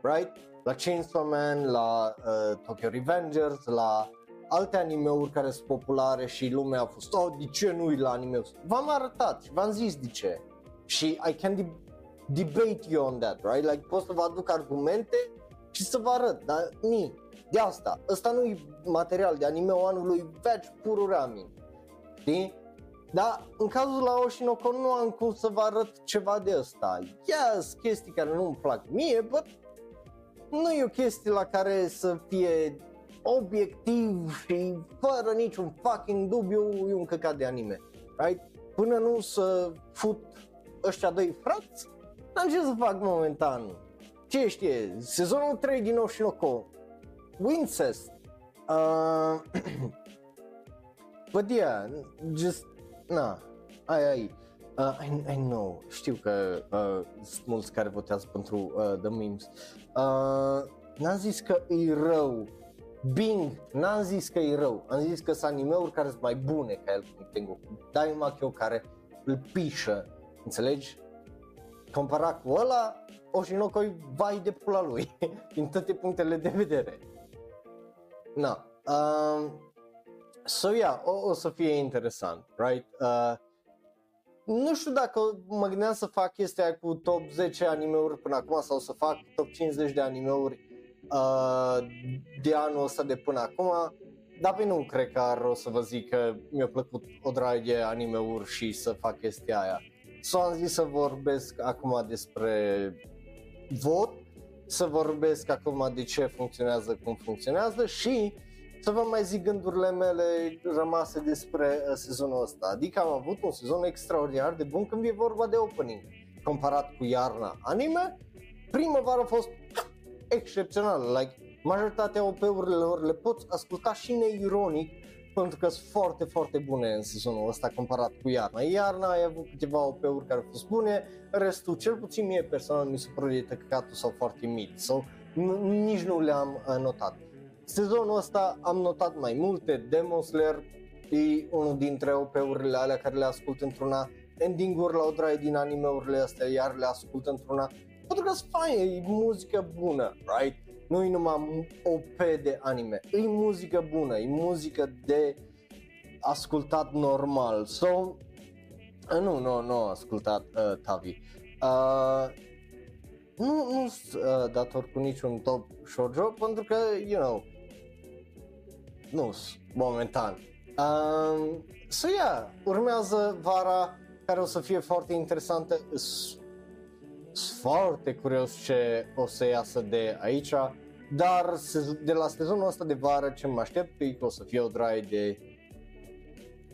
right? La Chainsaw Man, la uh, Tokyo Revengers, la alte animeuri care sunt populare și lumea a fost, oh, de ce nu la anime V-am arătat și v-am zis de ce. Și I can de- debate you on that, right? Like pot să vă aduc argumente și să vă arăt, dar ni, de asta, ăsta nu e material de anime anului veci purul ramin, știi? Dar în cazul la Oshinoko nu am cum să vă arăt ceva de ăsta. Yes, chestii care nu-mi plac mie, but nu e o chestie la care să fie obiectiv și fără niciun fucking dubiu e un căcat de anime, right? Până nu să fut ăștia doi frați, n-am ce să fac momentan. Ce știe, sezonul 3 din Oshinoko, Wincest, uh, but yeah, just, na, ai, ai, uh, I, I know, știu că uh, sunt mulți care votează pentru uh, The Memes, uh, n-am zis că e rău. Bing, n-am zis că e rău, am zis că sunt animeuri care sunt mai bune ca el cu Tengoku Daimakyo care îl pișă, înțelegi? Comparat cu ăla, Oshinoko e vai de pula lui, din toate punctele de vedere. Na, um, so yeah, o, o să fie interesant, right? Uh, nu știu dacă mă gândeam să fac chestia cu top 10 animeuri până acum sau să fac top 50 de animeuri uh, de anul ăsta de până acum, dar pe nu cred că ar o să vă zic că mi-a plăcut o dragă de anime-uri și să fac chestia aia. So am zis să vorbesc acum despre vot, să vorbesc acum de ce funcționează cum funcționează și să vă mai zic gândurile mele rămase despre uh, sezonul ăsta. Adică am avut un sezon extraordinar de bun când e vorba de opening. Comparat cu iarna anime, primăvara a fost excepțională, like majoritatea OP-urilor le poți asculta și neironic pentru că sunt foarte, foarte bune în sezonul ăsta comparat cu iarna. Iarna ai avut câteva OP-uri care au fost bune, restul, cel puțin mie personal, mi se pare de căcatul sau foarte mid, sau nici nu le-am uh, notat. Sezonul ăsta am notat mai multe, Demon Slayer e unul dintre OP-urile alea care le ascult într-una, ending-uri la o draie din anime-urile astea, iar le ascult într-una, pentru că sunt fain, e muzică bună, right? Nu e numai OP de anime, e muzică bună, e muzică de ascultat normal. So, uh, nu, nu, nu ascultat uh, Tavi. Uh, nu, nu sunt uh, dator cu niciun top shoujo pentru că, you know, nu momentan. Um, so, yeah, urmează vara care o să fie foarte interesantă. Sunt foarte curios ce o să iasă de aici, dar de la sezonul ăsta de vară ce mă aștept e că o să fie o draie de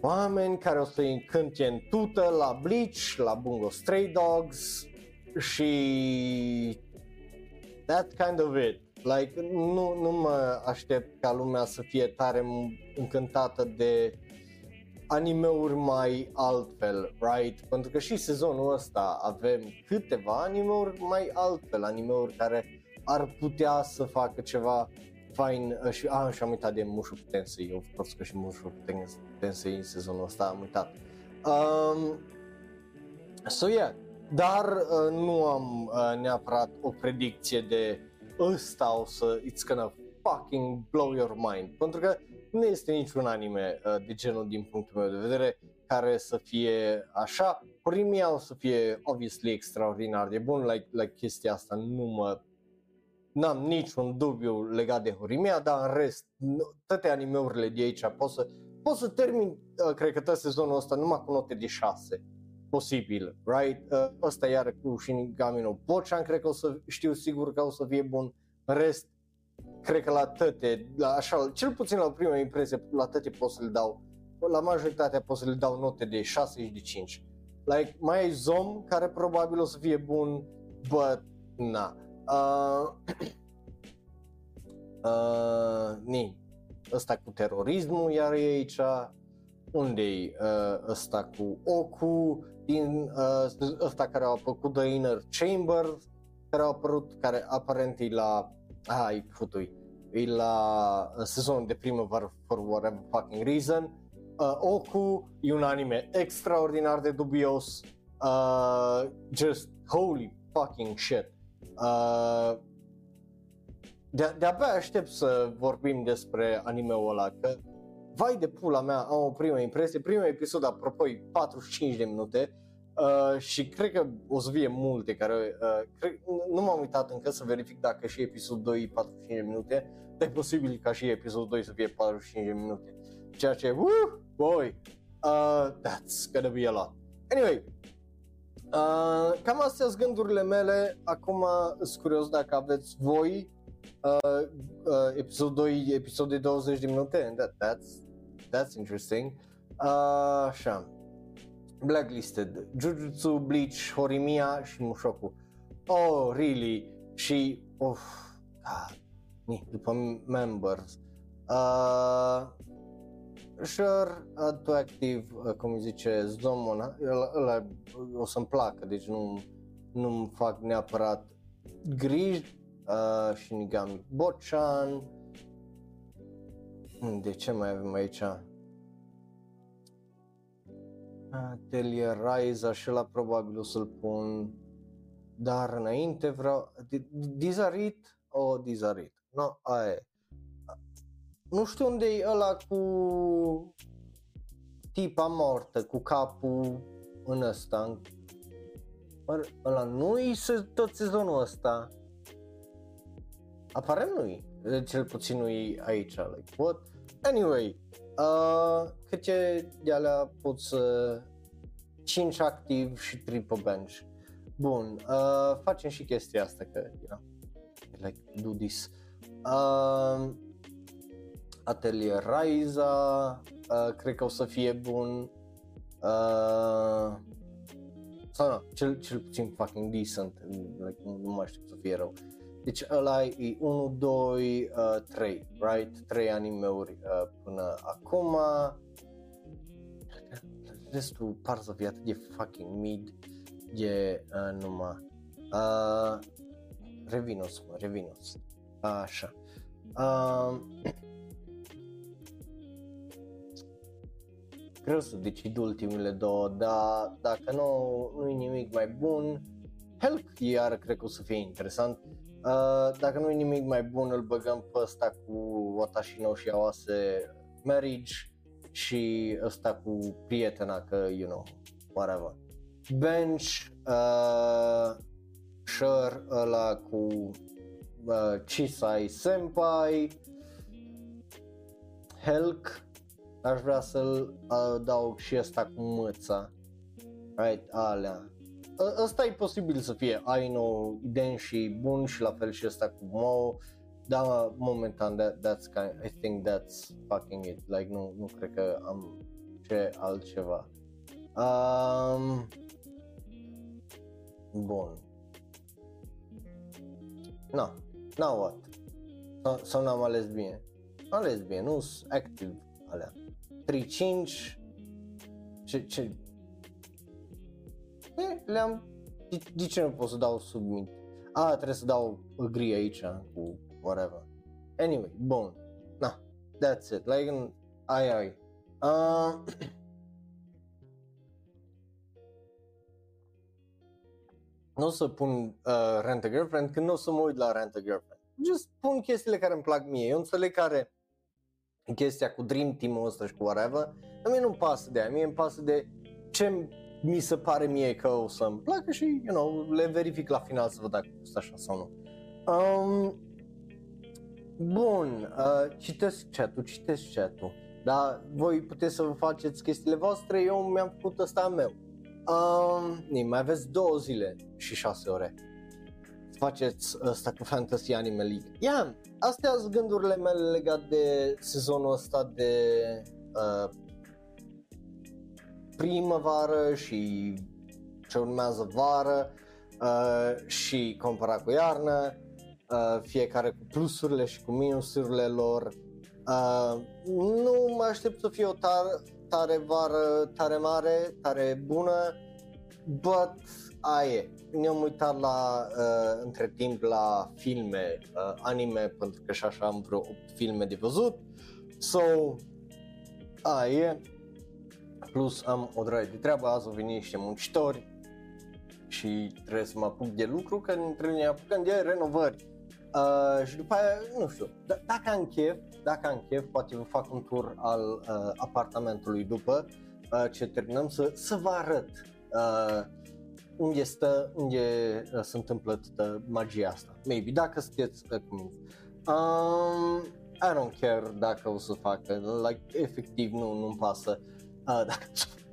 oameni care o să-i încânte în tută la Bleach, la Bungo Stray Dogs și that kind of it. Like, nu, nu mă aștept ca lumea să fie tare încântată de animeuri mai altfel, right? Pentru că și sezonul ăsta avem câteva animeuri mai altfel, animeuri care ar putea să facă ceva fain și, a, și am uitat de Mushu Tensei, of course că și Mushu Tensei în sezonul ăsta am uitat. Um, so yeah, dar uh, nu am uh, neapărat o predicție de ăsta o să, it's gonna fucking blow your mind, pentru că nu este niciun anime uh, de genul din punctul meu de vedere care să fie așa. Primia o să fie obviously extraordinar de bun, like, like chestia asta nu mă n-am niciun dubiu legat de Horimia, dar în rest, toate animeurile de aici pot să, pot să termin, uh, cred că tot sezonul ăsta numai cu note de 6 posibil, right? Uh, ăsta iar cu Shinigami no Bochan, cred că o să știu sigur că o să fie bun. În rest, cred că la toate, la așa, cel puțin la prima impresie, la toate pot să le dau, la majoritatea pot să le dau note de 6 și de 5. Like, mai ai Zom, care probabil o să fie bun, but, na. Uh, uh, ni, ăsta cu terorismul iar e aici, unde-i uh, ăsta cu Oku, din uh, ăsta care a apărut The Inner Chamber, care a apărut, care aparent e la, ai futui, e la uh, sezonul de primăvară for whatever fucking reason. Uh, Oku e un anime extraordinar de dubios, uh, just holy fucking shit. Uh, de- de-abia aștept să vorbim despre anime-ul ăla, că vai de pula mea, am o primă impresie, primul episod, apropo, e 45 de minute uh, și cred că o să fie multe care, uh, cred, nu m-am uitat încă să verific dacă și episodul 2 e 45 de minute, dar e posibil ca și episodul 2 să fie 45 de minute, ceea ce, woo, boy, uh, that's gonna be a lot. Anyway, Uh, cam astea sunt gândurile mele, acum sunt curios dacă aveți voi uh, uh, episodul 2, episod de 20 de minute, that, that's, that's interesting. Uh, așa, Blacklisted, Jujutsu, Bleach, Horimiya și Mushoku. Oh, really? Și, of, God, după members. Uh, Sure, tu activ, uh, cum zice Zomon, ăla, o să-mi placă, deci nu, nu-mi fac neapărat griji uh, și Nigami Bochan. Hmm, de ce mai avem aici? Atelier Rise, și la probabil o să-l pun, dar înainte vreau, Dizarit o oh, Dizarit, no, aia e nu știu unde e ăla cu tipa mortă, cu capul în ăsta. Ăla nu-i tot sezonul ăsta. Aparent nu-i, cel puțin nu-i aici. Like, what? Anyway, uh, câte de alea pot să 5 activ și triple bench. Bun, uh, facem și chestia asta că, you know, like, do this. Uh, Atelier Raiza, uh, cred că o să fie bun. Uh, sau nu, cel, cel puțin fucking decent, like, nu, nu mai știu să fie rău. Deci ăla e 1, 2, uh, 3, right? 3 animeuri uh, până acum. Restul par să fie atât de fucking mid, e uh, numai. Uh, revinos, mă, revinos. Așa. Uh, greu să decid ultimele două, dar dacă nu, nu e nimic mai bun, Helk iar cred că o să fie interesant. Uh, dacă nu e nimic mai bun, îl băgăm pe ăsta cu Watashi no și Awase Marriage și ăsta cu prietena că, you know, whatever. Bench, uh, Sure, ăla cu uh, Chisai Senpai, Helk, aș vrea să-l adaug și ăsta cu mâța. right, alea. Ă- Ăsta e posibil să fie Aino, ident și bun și la fel și ăsta cu Mo, dar momentan that, that's kind, I think that's fucking it, like nu, nu cred că am ce altceva. Um, bun. Na, now what? Sau, sau n-am ales bine? Am ales bine, nu sunt activ alea. 3-5 ce, ce? E, le-am de, de ce nu pot să dau submit? A, trebuie să dau agree aici cu whatever. Anyway, bun. Na, that's it. Like, în, ai, ai. Uh, nu o să pun uh, Rent a Girlfriend când nu o să mă uit la Rent a Girlfriend. Just pun chestiile care îmi plac mie. Eu înțeleg care chestia cu Dream Team-ul ăsta și cu whatever, dar mie nu-mi pasă de aia, mie îmi pasă de ce mi se pare mie că o să-mi placă și, you know, le verific la final să văd dacă este așa sau nu. Um, bun, uh, citesc chat-ul, citesc chat-ul, dar voi puteți să vă faceți chestiile voastre, eu mi-am făcut ăsta a meu. Um, mai aveți două zile și șase ore să faceți ăsta cu Fantasy Anime League. Ia, yeah, astea sunt gândurile mele legate de sezonul ăsta de uh, primăvară și ce urmează vară uh, și comparat cu iarnă, uh, fiecare cu plusurile și cu minusurile lor. Uh, nu mă aștept să fie o tare, tare vară, tare mare, tare bună, but aie. Ne-am uitat la, uh, între timp la filme, uh, anime, pentru că și așa am vreo 8 filme de văzut. So, aie. Plus am o draie de treabă, azi au venit niște muncitori și trebuie să mă apuc de lucru, că trebuie ne apucăm de renovări. Uh, și după aia, nu știu, d- dacă am chef, dacă am chef, poate vă fac un tur al uh, apartamentului după uh, ce terminăm să, să vă arăt uh, unde stă, unde uh, se întâmplă toată magia asta. Maybe, dacă sunteți uh, convins. Um, I don't care dacă o să facă, like, efectiv nu, nu-mi pasă uh, dacă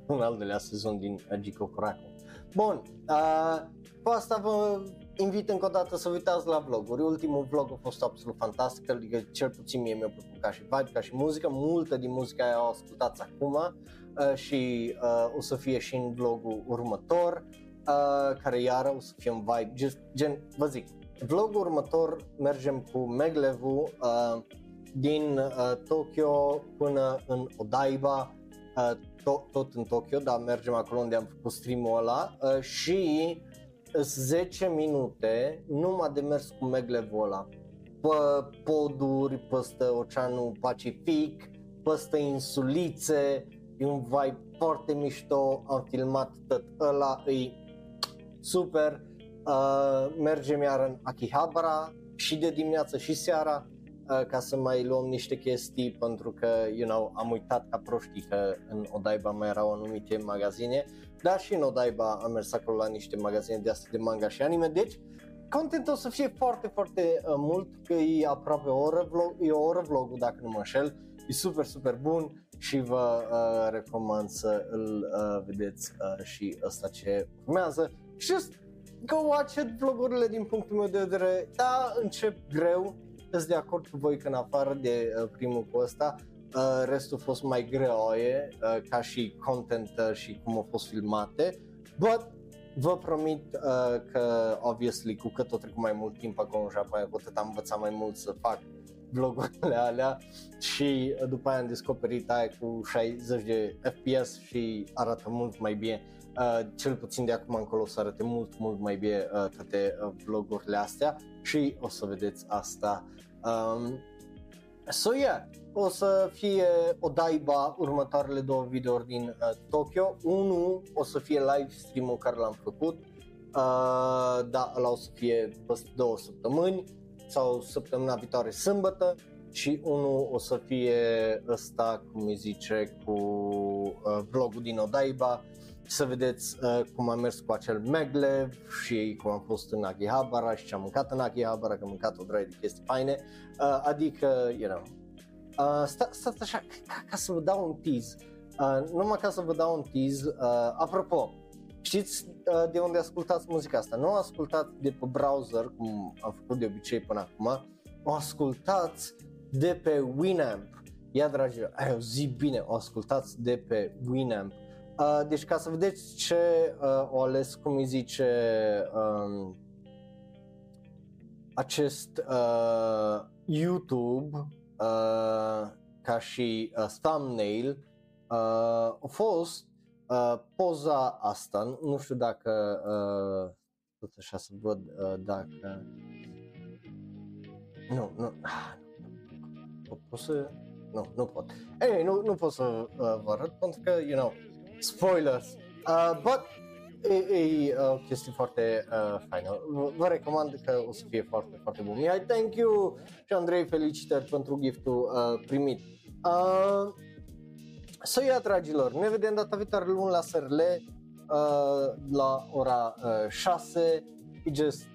un al doilea sezon din uh, Gico Curaco. Bun, uh, cu asta vă invit încă o dată să uitați la vloguri. Ultimul vlog a fost absolut fantastic, adică cel puțin mie mi-a plăcut ca și vibe, ca și muzică. Multă din muzica aia o ascultați acum uh, și uh, o să fie și în vlogul următor, uh, care iară o să fie un vibe, just, gen, vă zic, vlogul următor mergem cu Meglevu uh, din uh, Tokyo până în Odaiba, uh, tot, tot în Tokyo, dar mergem acolo unde am făcut stream-ul ăla. Uh, și 10 minute numai de mers cu Meglevu ăla. Pe poduri, peste Oceanul Pacific, peste insulițe, e un vibe foarte mișto, am filmat tot ăla, e super, uh, mergem iar în Akihabara și de dimineață și seara uh, ca să mai luăm niște chestii pentru că, you know, am uitat ca proștii că în Odaiba mai erau anumite magazine, dar și în Odaiba am mers acolo la niște magazine de astea de manga și anime, deci content o să fie foarte, foarte uh, mult, că e aproape o oră, vlog, e o oră vlogul dacă nu mă înșel, e super, super bun și vă uh, recomand să îl uh, vedeți uh, și ăsta ce urmează. Just go watch it, vlogurile din punctul meu de vedere, da, încep greu, sunt de acord cu voi că în afară de uh, primul cu ăsta, uh, restul a fost mai greoaie uh, ca și content uh, și cum au fost filmate, but vă promit uh, că, obviously, cu cât o trecut mai mult timp acolo în Japonia, cu atât am învățat mai mult să fac vlogurile alea și uh, după aia am descoperit aia cu 60 de FPS și arată mult mai bine. Uh, cel puțin de acum încolo o să arate mult, mult mai bine uh, toate uh, vlogurile astea și o să vedeți asta. Um, so yeah, o să fie o daiba următoarele două videouri din uh, Tokyo. Unul o să fie live stream-ul care l-am făcut, uh, da, ăla o să fie peste două săptămâni sau săptămâna viitoare sâmbătă. Și unul o să fie ăsta, cum îi zice, cu uh, vlogul din Odaiba să vedeți uh, cum am mers cu acel Meglev și cum am fost în Akihabara și ce am mâncat în Akihabara, că am mâncat o draie de chestii faine, uh, adică, you know, uh, sta, stați așa, ca, ca să vă dau un tease, uh, numai ca să vă dau un tease, uh, apropo, știți uh, de unde ascultați muzica asta? Nu o ascultați de pe browser, cum am făcut de obicei până acum, o ascultați de pe Winamp. Ia, dragilor, ai o zi bine, o ascultați de pe Winamp. Uh, deci ca să vedeți ce uh, o ales, cum îi zice, um, acest uh, YouTube uh, ca și uh, thumbnail uh, a fost uh, poza asta, nu știu dacă uh, tot așa să văd uh, dacă nu, nu, ah, nu, pot să, nu, nu pot. Anyway, nu, nu pot să uh, vă arăt pentru că, you know, spoilers. Uh, but e, e uh, o chestie foarte uh, faină. Vă, vă recomand că o să fie foarte, foarte bun. Mihai, thank you și Andrei, felicitări pentru giftul uh, primit. Uh, să ia, dragilor, ne vedem data viitoare luni la SRL uh, la ora uh, 6. E just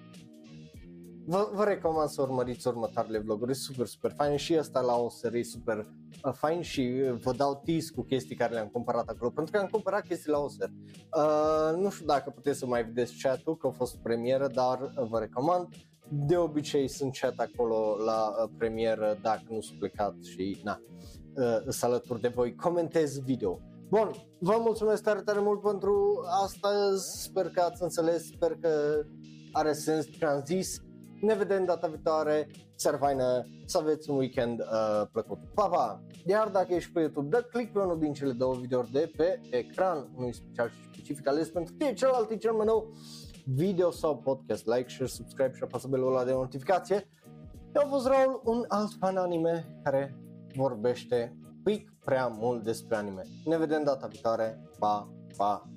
Vă, vă recomand să urmăriți următoarele vloguri, super, super fain și ăsta la o serie super uh, fain și uh, vă dau tease cu chestii care le-am cumpărat acolo, pentru că am cumpărat chestii la Oser. Uh, nu știu dacă puteți să mai vedeți chat-ul, că a fost premieră, dar uh, vă recomand. De obicei sunt chat acolo la uh, premieră dacă nu sunt plecat și na, uh, să alături de voi, comentez video. Bun, vă mulțumesc tare, tare mult pentru astăzi, sper că ați înțeles, sper că are sens ce am zis ne vedem data viitoare, seara faină, să aveți un weekend uh, plăcut. Pa, pa! Iar dacă ești pe YouTube, dă click pe unul din cele două videouri de pe ecran, unui special și specific ales pentru tine, celălalt e cel mai nou video sau podcast, like, share, subscribe și apasă belul ăla de notificație. Eu am fost Raul, un alt fan anime care vorbește pic prea mult despre anime. Ne vedem data viitoare, pa, pa!